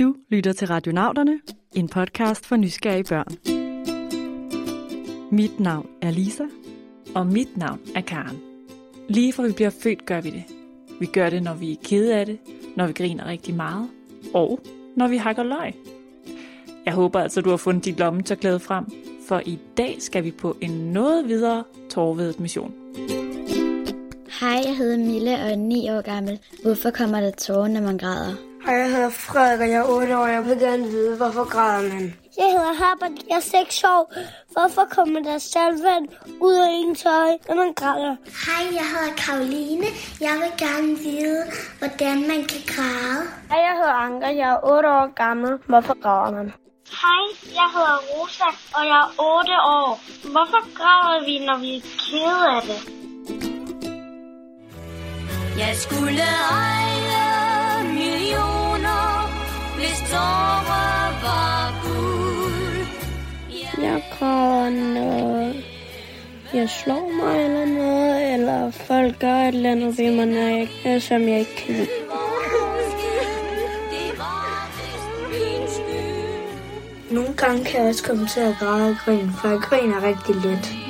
Du lytter til Radionauterne, en podcast for nysgerrige børn. Mit navn er Lisa. Og mit navn er Karen. Lige fra vi bliver født, gør vi det. Vi gør det, når vi er kede af det, når vi griner rigtig meget, og når vi hakker løg. Jeg håber altså, du har fundet dit lommetørklæde frem, for i dag skal vi på en noget videre tårvedet mission. Hej, jeg hedder Mille og er 9 år gammel. Hvorfor kommer der tårer, når man græder? Hej, jeg hedder Frederik, og jeg er 8 år. Jeg vil gerne vide, hvorfor græder man? Jeg hedder Herbert, jeg er 6 år. Hvorfor kommer der saltvand ud af en tøj, når man græder? Hej, jeg hedder Karoline. Jeg vil gerne vide, hvordan man kan græde. Hej, jeg hedder Anker, jeg er 8 år gammel. Hvorfor græder man? Hej, jeg hedder Rosa, og jeg er 8 år. Hvorfor græder vi, når vi er kede af det? Jeg skulle millioner, hvis tårer var guld. Jeg græder, når jeg slår mig eller noget, eller folk gør et eller andet ved mig, når jeg, som jeg ikke kan lide. Nogle gange kan jeg også komme til at græde og grine, for jeg griner rigtig let.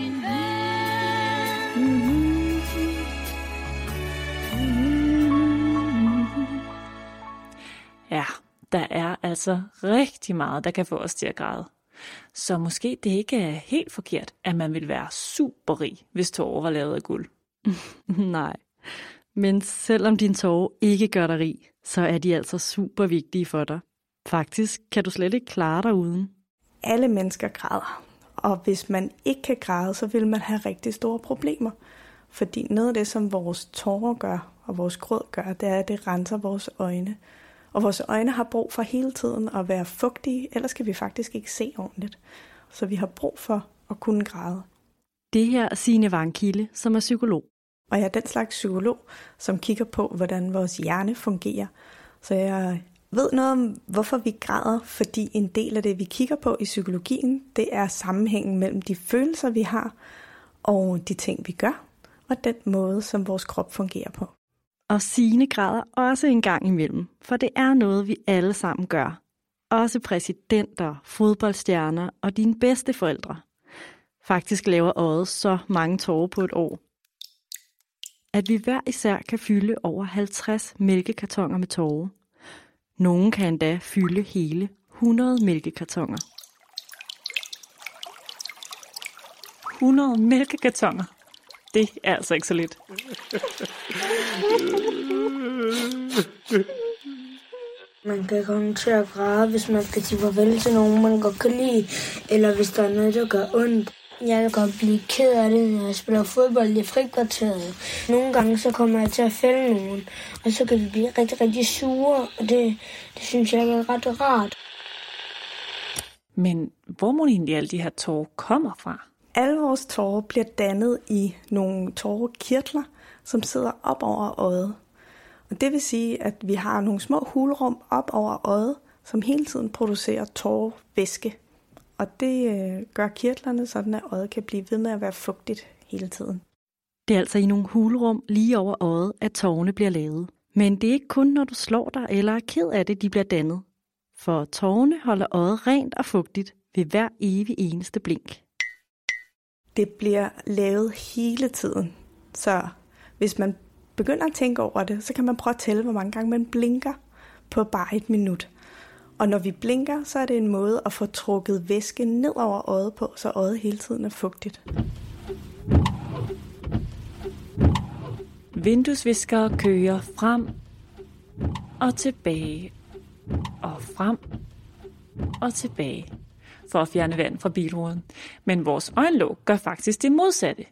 Altså rigtig meget, der kan få os til at græde. Så måske det ikke er helt forkert, at man vil være super rig, hvis tårer var lavet af guld. Nej, men selvom dine tårer ikke gør dig rig, så er de altså super vigtige for dig. Faktisk kan du slet ikke klare dig uden. Alle mennesker græder, og hvis man ikke kan græde, så vil man have rigtig store problemer. Fordi noget af det, som vores tårer gør, og vores gråd gør, det er, at det renser vores øjne. Og vores øjne har brug for hele tiden at være fugtige, ellers kan vi faktisk ikke se ordentligt. Så vi har brug for at kunne græde. Det her er Signe Vangkilde, som er psykolog. Og jeg er den slags psykolog, som kigger på, hvordan vores hjerne fungerer. Så jeg ved noget om, hvorfor vi græder, fordi en del af det, vi kigger på i psykologien, det er sammenhængen mellem de følelser, vi har, og de ting, vi gør, og den måde, som vores krop fungerer på. Og sine græder også en gang imellem, for det er noget, vi alle sammen gør. Også præsidenter, fodboldstjerner og dine bedste forældre. Faktisk laver øjet så mange tårer på et år. At vi hver især kan fylde over 50 mælkekartoner med tårer. Nogle kan endda fylde hele 100 mælkekartoner. 100 mælkekartoner. Det er altså ikke så lidt. Man kan komme til at græde, hvis man skal sige farvel til nogen, man godt kan lide, eller hvis der er noget, der gør ondt. Jeg kan godt blive ked af det, når jeg spiller fodbold i frikvarteret. Nogle gange så kommer jeg til at fælde nogen, og så kan de blive rigtig, rigtig sure, og det, det synes jeg er ret rart. Men hvor må egentlig alle de her tårer kommer fra? Alle vores tårer bliver dannet i nogle tårekirtler, som sidder op over øjet. Og det vil sige, at vi har nogle små hulrum op over øjet, som hele tiden producerer tårervæske. Og det øh, gør kirtlerne sådan, at øjet kan blive ved med at være fugtigt hele tiden. Det er altså i nogle hulrum lige over øjet, at tårerne bliver lavet. Men det er ikke kun, når du slår dig eller er ked af det, de bliver dannet. For tårerne holder øjet rent og fugtigt ved hver evig eneste blink. Det bliver lavet hele tiden. Så hvis man begynder at tænke over det, så kan man prøve at tælle, hvor mange gange man blinker på bare et minut. Og når vi blinker, så er det en måde at få trukket væske ned over øjet på, så øjet hele tiden er fugtigt. Vinduesviskere kører frem og tilbage og frem og tilbage for at fjerne vand fra bilruden. Men vores øjenlåg gør faktisk det modsatte.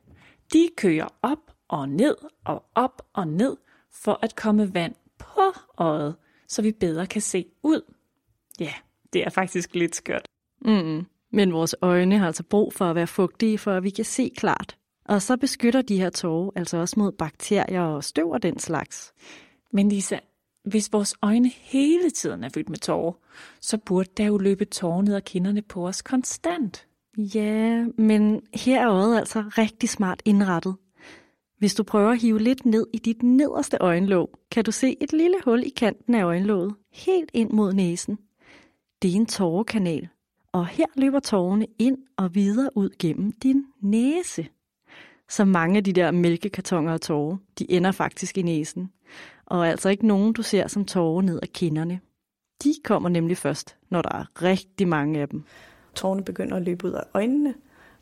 De kører op og ned og op og ned for at komme vand på øjet, så vi bedre kan se ud. Ja, det er faktisk lidt skørt. Mm, men vores øjne har altså brug for at være fugtige, for at vi kan se klart. Og så beskytter de her tårer altså også mod bakterier og støv og den slags. Men Lisa, hvis vores øjne hele tiden er fyldt med tårer, så burde der jo løbe tårer ned ad kinderne på os konstant. Ja, men her er øjet altså rigtig smart indrettet. Hvis du prøver at hive lidt ned i dit nederste øjenlåg, kan du se et lille hul i kanten af øjenlåget, helt ind mod næsen. Det er en tårekanal, og her løber tårerne ind og videre ud gennem din næse. Så mange af de der mælkekartoner og tårer, de ender faktisk i næsen. Og altså ikke nogen, du ser som tårer ned ad kinderne. De kommer nemlig først, når der er rigtig mange af dem. Tårerne begynder at løbe ud af øjnene,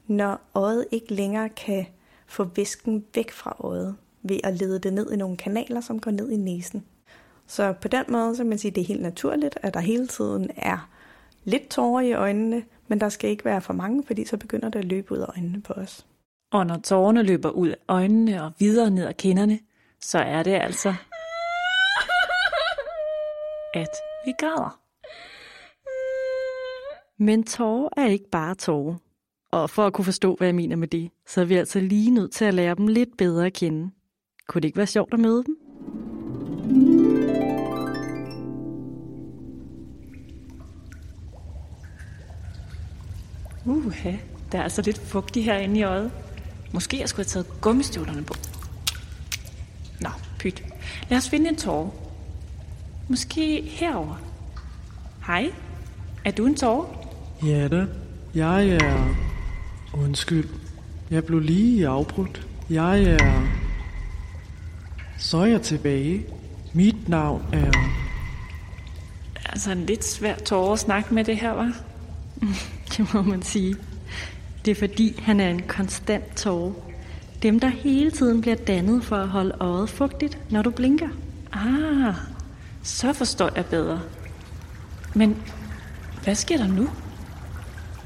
når øjet ikke længere kan få væsken væk fra øjet ved at lede det ned i nogle kanaler, som går ned i næsen. Så på den måde så kan man sige, at det er helt naturligt, at der hele tiden er lidt tårer i øjnene, men der skal ikke være for mange, fordi så begynder det at løbe ud af øjnene på os. Og når tårerne løber ud af øjnene og videre ned ad kinderne, så er det altså, at vi græder. Men tårer er ikke bare tårer. Og for at kunne forstå, hvad jeg mener med det, så er vi altså lige nødt til at lære dem lidt bedre at kende. Kunne det ikke være sjovt at møde dem? Uha, der er altså lidt fugtigt herinde i øjet. Måske jeg skulle have taget gummistøvlerne på. Nå, pyt. Lad os finde en tårer. Måske herover. Hej, er du en tårer? Ja da, jeg er... Undskyld, jeg blev lige afbrudt. Jeg er... Så er jeg tilbage. Mit navn er... Altså en lidt svær tårer at snakke med det her, var. Det må man sige. Det er fordi, han er en konstant tårer. Dem, der hele tiden bliver dannet for at holde øjet fugtigt, når du blinker. Ah, så forstår jeg bedre. Men hvad sker der nu?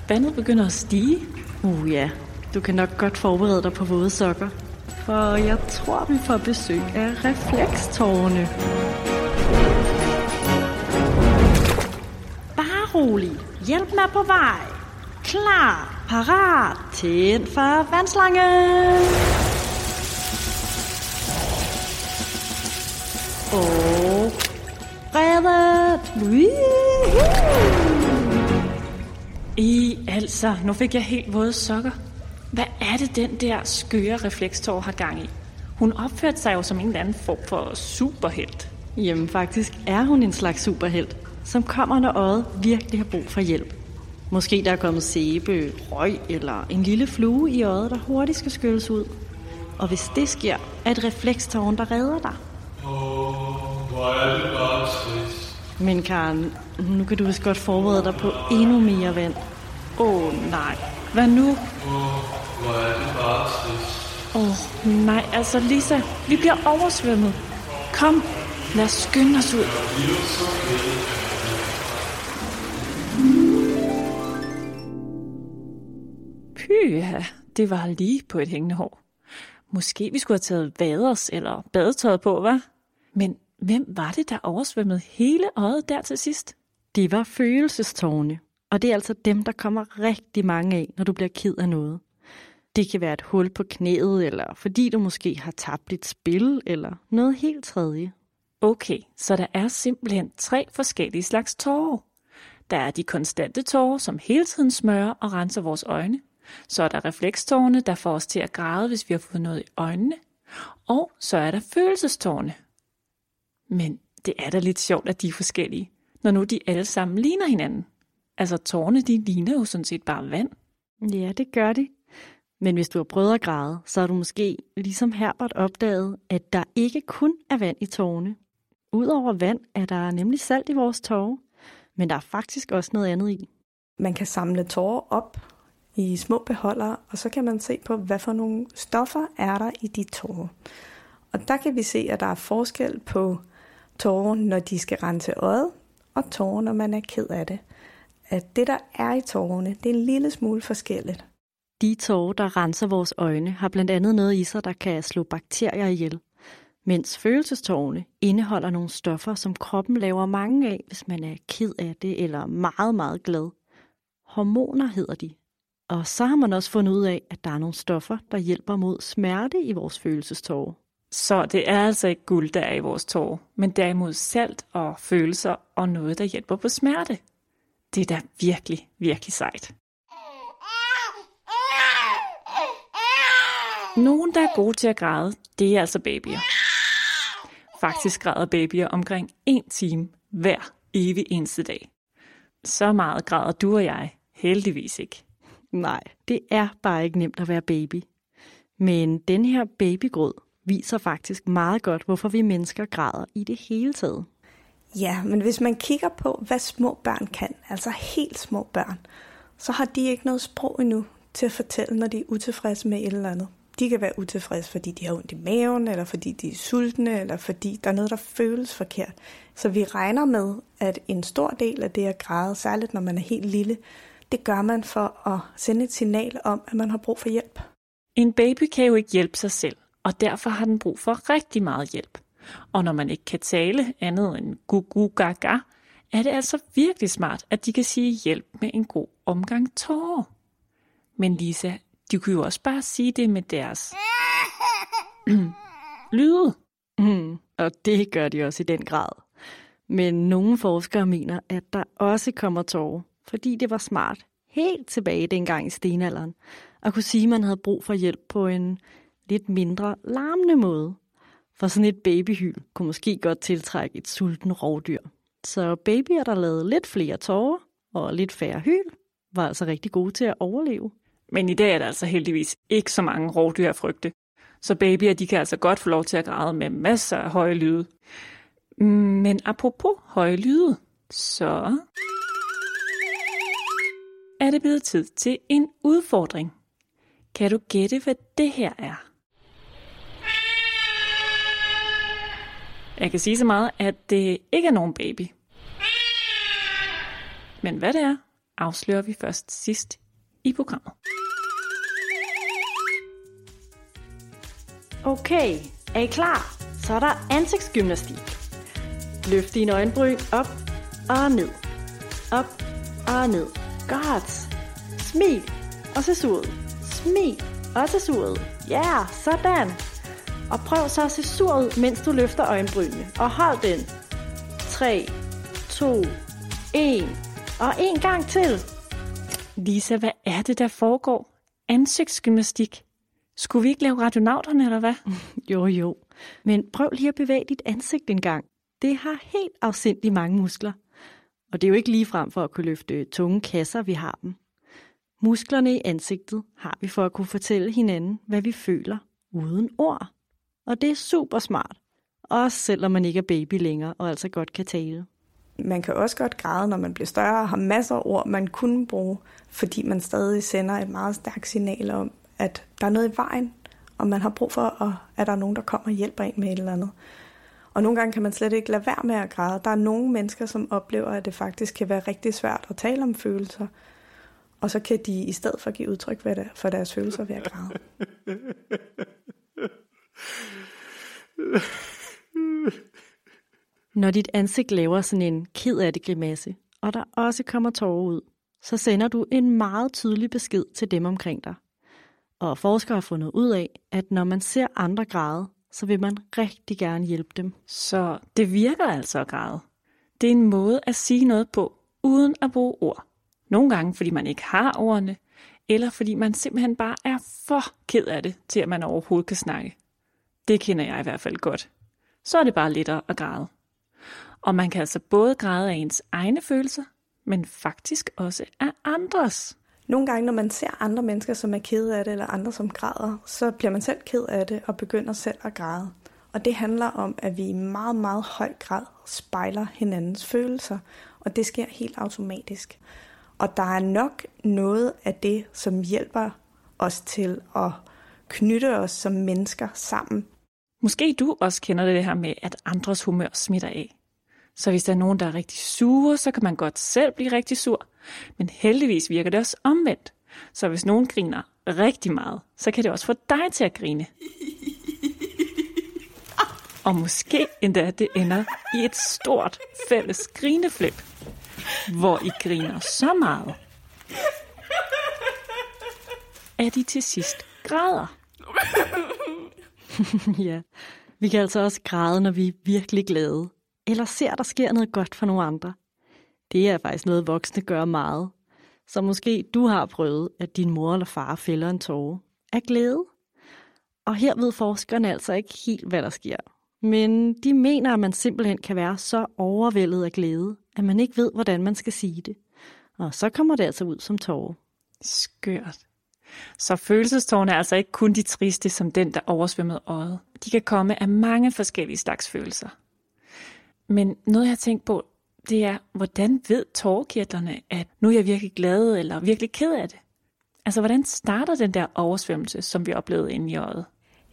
Vandet begynder at stige. Uh ja, du kan nok godt forberede dig på våde sokker. For jeg tror, vi får besøg af reflekstårne. Bare rolig. Hjælp mig på vej. Klar, parat, tænd for vandslangen. Og reddet. I altså, nu fik jeg helt våde sokker. Hvad er det, den der skøre reflekstår har gang i? Hun opførte sig jo som en eller anden form for superhelt. Jamen faktisk er hun en slags superhelt, som kommer, når øjet virkelig har brug for hjælp. Måske der er kommet sæbe, røg eller en lille flue i øjet, der hurtigt skal skylles ud. Og hvis det sker, er det reflekstårn, der redder dig. Åh, hvor er det bare. Men Karen, nu kan du vist godt forberede dig på endnu mere vand. Åh oh, nej, hvad nu? Åh, hvor er det bare. Åh oh, nej, altså Lisa, vi bliver oversvømmet. Kom, lad os skynde os ud. Pyha, det var lige på et hængende hår. Måske vi skulle have taget vaders eller badetøjet på, var? Men hvem var det, der oversvømmede hele øjet der til sidst? Det var følelsestårne, og det er altså dem, der kommer rigtig mange af, når du bliver ked af noget. Det kan være et hul på knæet, eller fordi du måske har tabt et spil, eller noget helt tredje. Okay, så der er simpelthen tre forskellige slags tårer. Der er de konstante tårer, som hele tiden smører og renser vores øjne. Så er der reflekstårne, der får os til at græde, hvis vi har fået noget i øjnene. Og så er der følelsestårne. Men det er da lidt sjovt, at de er forskellige, når nu de alle sammen ligner hinanden. Altså tårne, de ligner jo sådan set bare vand. Ja, det gør de. Men hvis du har prøvet at græde, så har du måske, ligesom Herbert, opdaget, at der ikke kun er vand i tårne. Udover vand er der nemlig salt i vores tårer, men der er faktisk også noget andet i. Man kan samle tårer op i små beholdere, og så kan man se på, hvad for nogle stoffer er der i de tårer. Og der kan vi se, at der er forskel på tårer, når de skal rense øjet, og tårer, når man er ked af det. At det, der er i tårerne, det er en lille smule forskelligt. De tårer, der renser vores øjne, har blandt andet noget i sig, der kan slå bakterier ihjel. Mens følelsestårerne indeholder nogle stoffer, som kroppen laver mange af, hvis man er ked af det eller meget, meget glad. Hormoner hedder de. Og så har man også fundet ud af, at der er nogle stoffer, der hjælper mod smerte i vores følelsestårer. Så det er altså ikke guld, der er i vores tårer, men derimod salt og følelser og noget, der hjælper på smerte. Det er da virkelig, virkelig sejt. Nogen, der er gode til at græde, det er altså babyer. Faktisk græder babyer omkring en time hver evig eneste dag. Så meget græder du og jeg heldigvis ikke. Nej, det er bare ikke nemt at være baby. Men den her babygrød, viser faktisk meget godt, hvorfor vi mennesker græder i det hele taget. Ja, men hvis man kigger på, hvad små børn kan, altså helt små børn, så har de ikke noget sprog endnu til at fortælle, når de er utilfredse med et eller andet. De kan være utilfredse, fordi de har ondt i maven, eller fordi de er sultne, eller fordi der er noget, der føles forkert. Så vi regner med, at en stor del af det at græde, særligt når man er helt lille, det gør man for at sende et signal om, at man har brug for hjælp. En baby kan jo ikke hjælpe sig selv, og derfor har den brug for rigtig meget hjælp. Og når man ikke kan tale andet end gu gu ga ga, er det altså virkelig smart, at de kan sige hjælp med en god omgang tårer. Men Lisa, de kunne jo også bare sige det med deres lyde. Mm, og det gør de også i den grad. Men nogle forskere mener, at der også kommer tårer, fordi det var smart helt tilbage dengang i stenalderen, at kunne sige, at man havde brug for hjælp på en lidt mindre larmende måde. For sådan et babyhyl kunne måske godt tiltrække et sulten rovdyr. Så babyer, der lavede lidt flere tårer og lidt færre hyl, var altså rigtig gode til at overleve. Men i dag er der altså heldigvis ikke så mange rovdyr at frygte. Så babyer, de kan altså godt få lov til at græde med masser af høje lyde. Men apropos høje lyde, så er det blevet tid til en udfordring. Kan du gætte, hvad det her er? Jeg kan sige så meget, at det ikke er nogen baby. Men hvad det er, afslører vi først sidst i programmet. Okay, er I klar? Så er der ansigtsgymnastik. Løft dine øjenbryn op og ned. Op og ned. Godt. Smil og se sur ud. Smil og se ud. Ja, yeah, sådan. Og prøv så at se sur ud, mens du løfter øjenbrynene. Og hold den. 3, 2, 1. Og en gang til. Lisa, hvad er det, der foregår? Ansigtsgymnastik. Skulle vi ikke lave radionauterne, eller hvad? Jo, jo. Men prøv lige at bevæge dit ansigt en gang. Det har helt afsindigt mange muskler. Og det er jo ikke lige frem for at kunne løfte tunge kasser, vi har dem. Musklerne i ansigtet har vi for at kunne fortælle hinanden, hvad vi føler, uden ord. Og det er super smart. Også selvom man ikke er baby længere, og altså godt kan tale. Man kan også godt græde, når man bliver større og har masser af ord, man kunne bruge, fordi man stadig sender et meget stærkt signal om, at der er noget i vejen, og man har brug for, at der er nogen, der kommer og hjælper en med et eller andet. Og nogle gange kan man slet ikke lade være med at græde. Der er nogle mennesker, som oplever, at det faktisk kan være rigtig svært at tale om følelser. Og så kan de i stedet for give udtryk for deres følelser ved at græde. Når dit ansigt laver sådan en ked af det grimasse, og der også kommer tårer ud, så sender du en meget tydelig besked til dem omkring dig. Og forskere har fundet ud af, at når man ser andre græde, så vil man rigtig gerne hjælpe dem. Så det virker altså at græde. Det er en måde at sige noget på, uden at bruge ord. Nogle gange, fordi man ikke har ordene, eller fordi man simpelthen bare er for ked af det, til at man overhovedet kan snakke. Det kender jeg i hvert fald godt. Så er det bare lettere at græde. Og man kan altså både græde af ens egne følelser, men faktisk også af andres. Nogle gange, når man ser andre mennesker, som er kede af det, eller andre, som græder, så bliver man selv ked af det og begynder selv at græde. Og det handler om, at vi i meget, meget høj grad spejler hinandens følelser, og det sker helt automatisk. Og der er nok noget af det, som hjælper os til at knytte os som mennesker sammen. Måske du også kender det her med, at andres humør smitter af. Så hvis der er nogen, der er rigtig sure, så kan man godt selv blive rigtig sur. Men heldigvis virker det også omvendt. Så hvis nogen griner rigtig meget, så kan det også få dig til at grine. Og måske endda det ender i et stort fælles grineflip, hvor I griner så meget, at I til sidst græder. ja, vi kan altså også græde, når vi er virkelig glade, eller ser, der sker noget godt for nogle andre. Det er faktisk noget, voksne gør meget. Så måske du har prøvet, at din mor eller far fælder en tåre af glæde. Og her ved forskerne altså ikke helt, hvad der sker. Men de mener, at man simpelthen kan være så overvældet af glæde, at man ikke ved, hvordan man skal sige det. Og så kommer det altså ud som tårer. Skørt. Så følelsestårne er altså ikke kun de triste, som den, der oversvømmede øjet. De kan komme af mange forskellige slags følelser. Men noget, jeg har tænkt på, det er, hvordan ved tårerkirtlerne, at nu er jeg virkelig glad eller virkelig ked af det? Altså, hvordan starter den der oversvømmelse, som vi oplevede inde i øjet?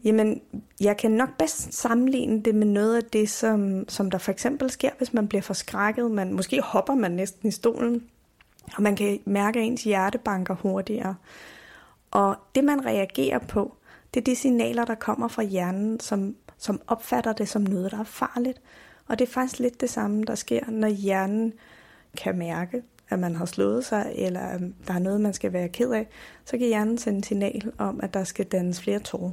Jamen, jeg kan nok bedst sammenligne det med noget af det, som, som der for eksempel sker, hvis man bliver forskrækket. Man, måske hopper man næsten i stolen, og man kan mærke, at ens hjerte banker hurtigere. Og det, man reagerer på, det er de signaler, der kommer fra hjernen, som, som opfatter det som noget, der er farligt. Og det er faktisk lidt det samme, der sker, når hjernen kan mærke, at man har slået sig, eller at der er noget, man skal være ked af, så kan hjernen sende signal om, at der skal dannes flere tårer.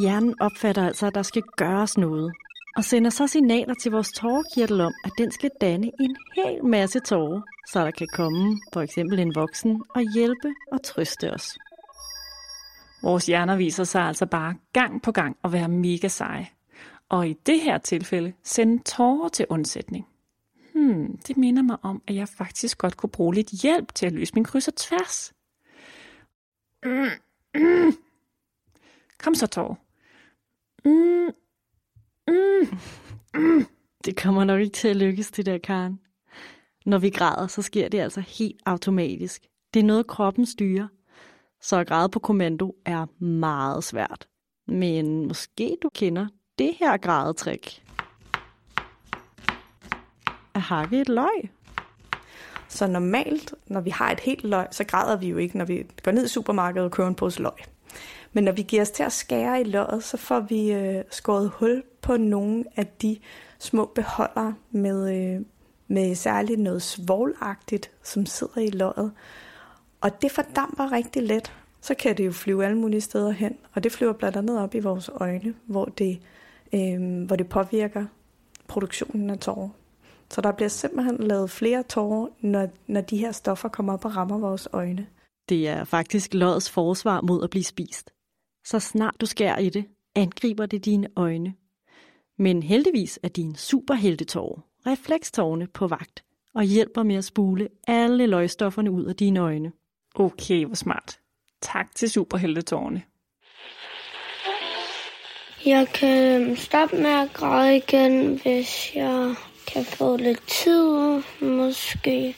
Hjernen opfatter altså, at der skal gøres noget, og sender så signaler til vores tårerkirtel om, at den skal danne en hel masse tårer, så der kan komme for eksempel en voksen og hjælpe og trøste os. Vores hjerner viser sig altså bare gang på gang at være mega seje. Og i det her tilfælde sende tårer til undsætning. Hmm, det minder mig om, at jeg faktisk godt kunne bruge lidt hjælp til at løse min kryds og tværs. Mm, mm. Kom så, tårer. Mm, mm. Det kommer nok ikke til at lykkes, det der, Karen. Når vi græder, så sker det altså helt automatisk. Det er noget, kroppen styrer. Så at græde på kommando er meget svært. Men måske du kender det her grædetrik. At hakke et løg. Så normalt, når vi har et helt løg, så græder vi jo ikke, når vi går ned i supermarkedet og køber en pose løg. Men når vi giver os til at skære i løget, så får vi øh, skåret hul på nogle af de små beholdere med, øh, med særligt noget svoglagtigt, som sidder i løget. Og det fordamper rigtig let. Så kan det jo flyve alle mulige steder hen. Og det flyver blandt andet op i vores øjne, hvor det, øh, hvor det påvirker produktionen af tårer. Så der bliver simpelthen lavet flere tårer, når, når de her stoffer kommer op og rammer vores øjne. Det er faktisk lodets forsvar mod at blive spist. Så snart du skærer i det, angriber det dine øjne. Men heldigvis er din superheltetår, reflekstårne, på vagt og hjælper med at spule alle løgstofferne ud af dine øjne. Okay, hvor smart. Tak til superheltetårne. Jeg kan stoppe med at græde igen, hvis jeg kan få lidt tid, måske.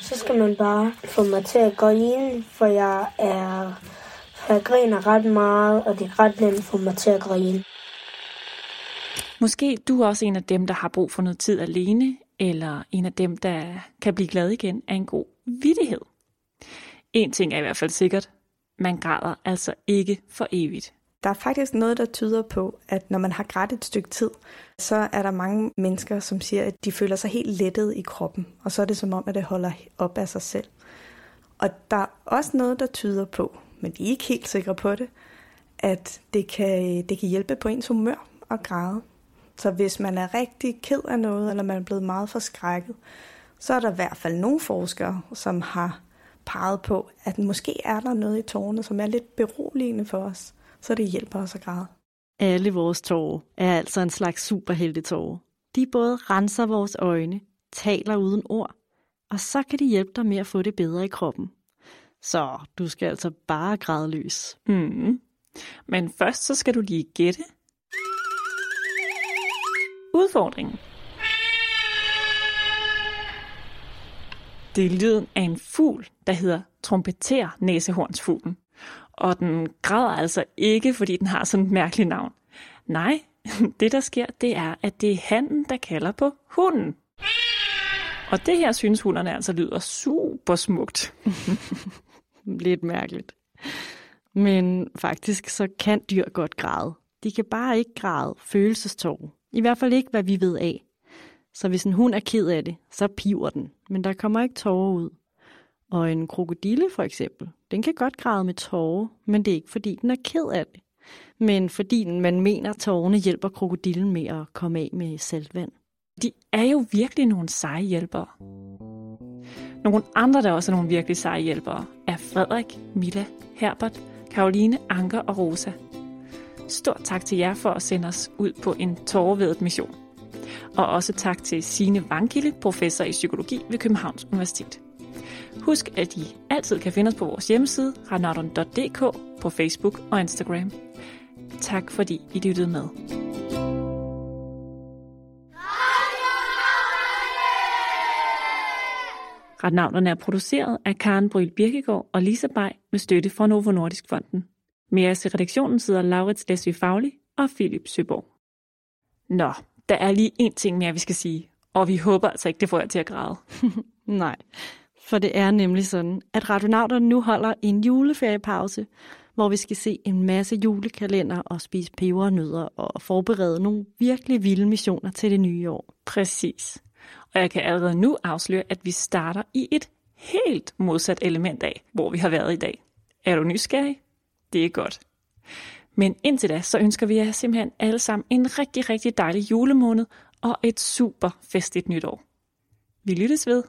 Så skal man bare få mig til at gå ind, for jeg er jeg griner ret meget, og det er ret nemt at få mig til at grine. Måske du er også en af dem, der har brug for noget tid alene, eller en af dem, der kan blive glad igen af en god vidtighed. En ting er i hvert fald sikkert. Man græder altså ikke for evigt. Der er faktisk noget, der tyder på, at når man har grædt et stykke tid, så er der mange mennesker, som siger, at de føler sig helt lettet i kroppen, og så er det som om, at det holder op af sig selv. Og der er også noget, der tyder på, men vi er ikke helt sikre på det, at det kan, det kan hjælpe på ens humør at græde. Så hvis man er rigtig ked af noget, eller man er blevet meget forskrækket, så er der i hvert fald nogle forskere, som har peget på, at måske er der noget i tårerne, som er lidt beroligende for os, så det hjælper os at græde. Alle vores tårer er altså en slags superheltetårer. De både renser vores øjne, taler uden ord, og så kan de hjælpe dig med at få det bedre i kroppen. Så du skal altså bare græde løs. Mm. Men først så skal du lige gætte. Udfordringen. Det er lyden af en fugl, der hedder trompeter næsehornsfuglen. Og den græder altså ikke, fordi den har sådan et mærkeligt navn. Nej, det der sker, det er, at det er handen, der kalder på hunden. Og det her synes hunderne altså lyder super smukt. Lidt mærkeligt. Men faktisk så kan dyr godt græde. De kan bare ikke græde følelsestår. I hvert fald ikke, hvad vi ved af. Så hvis en hund er ked af det, så piver den, men der kommer ikke tårer ud. Og en krokodille for eksempel, den kan godt græde med tårer, men det er ikke fordi, den er ked af det. Men fordi man mener, at tårerne hjælper krokodillen med at komme af med saltvand. De er jo virkelig nogle seje hjælpere. Nogle andre, der også er nogle virkelig seje hjælpere, er Frederik, Milla, Herbert, Karoline, Anker og Rosa. Stort tak til jer for at sende os ud på en tårvedet mission. Og også tak til Signe Vangilde, professor i psykologi ved Københavns Universitet. Husk, at I altid kan finde os på vores hjemmeside, radnauten.dk, på Facebook og Instagram. Tak fordi I lyttede med. Radnavnerne er produceret af Karen Bryl Birkegaard og Lisa Bay med støtte fra Novo Nordisk Fonden. Med os i redaktionen sidder Laurits Læsø Fagli og Philip Søborg. Nå, der er lige en ting mere, vi skal sige, og vi håber altså ikke, det får jer til at græde. Nej, for det er nemlig sådan, at radionauterne nu holder en juleferiepause, hvor vi skal se en masse julekalender og spise pebernødder og forberede nogle virkelig vilde missioner til det nye år. Præcis. Og jeg kan allerede nu afsløre, at vi starter i et helt modsat element af, hvor vi har været i dag. Er du nysgerrig? Det er godt. Men indtil da, så ønsker vi jer simpelthen alle sammen en rigtig, rigtig dejlig julemåned og et super festligt nytår. Vi lyttes ved.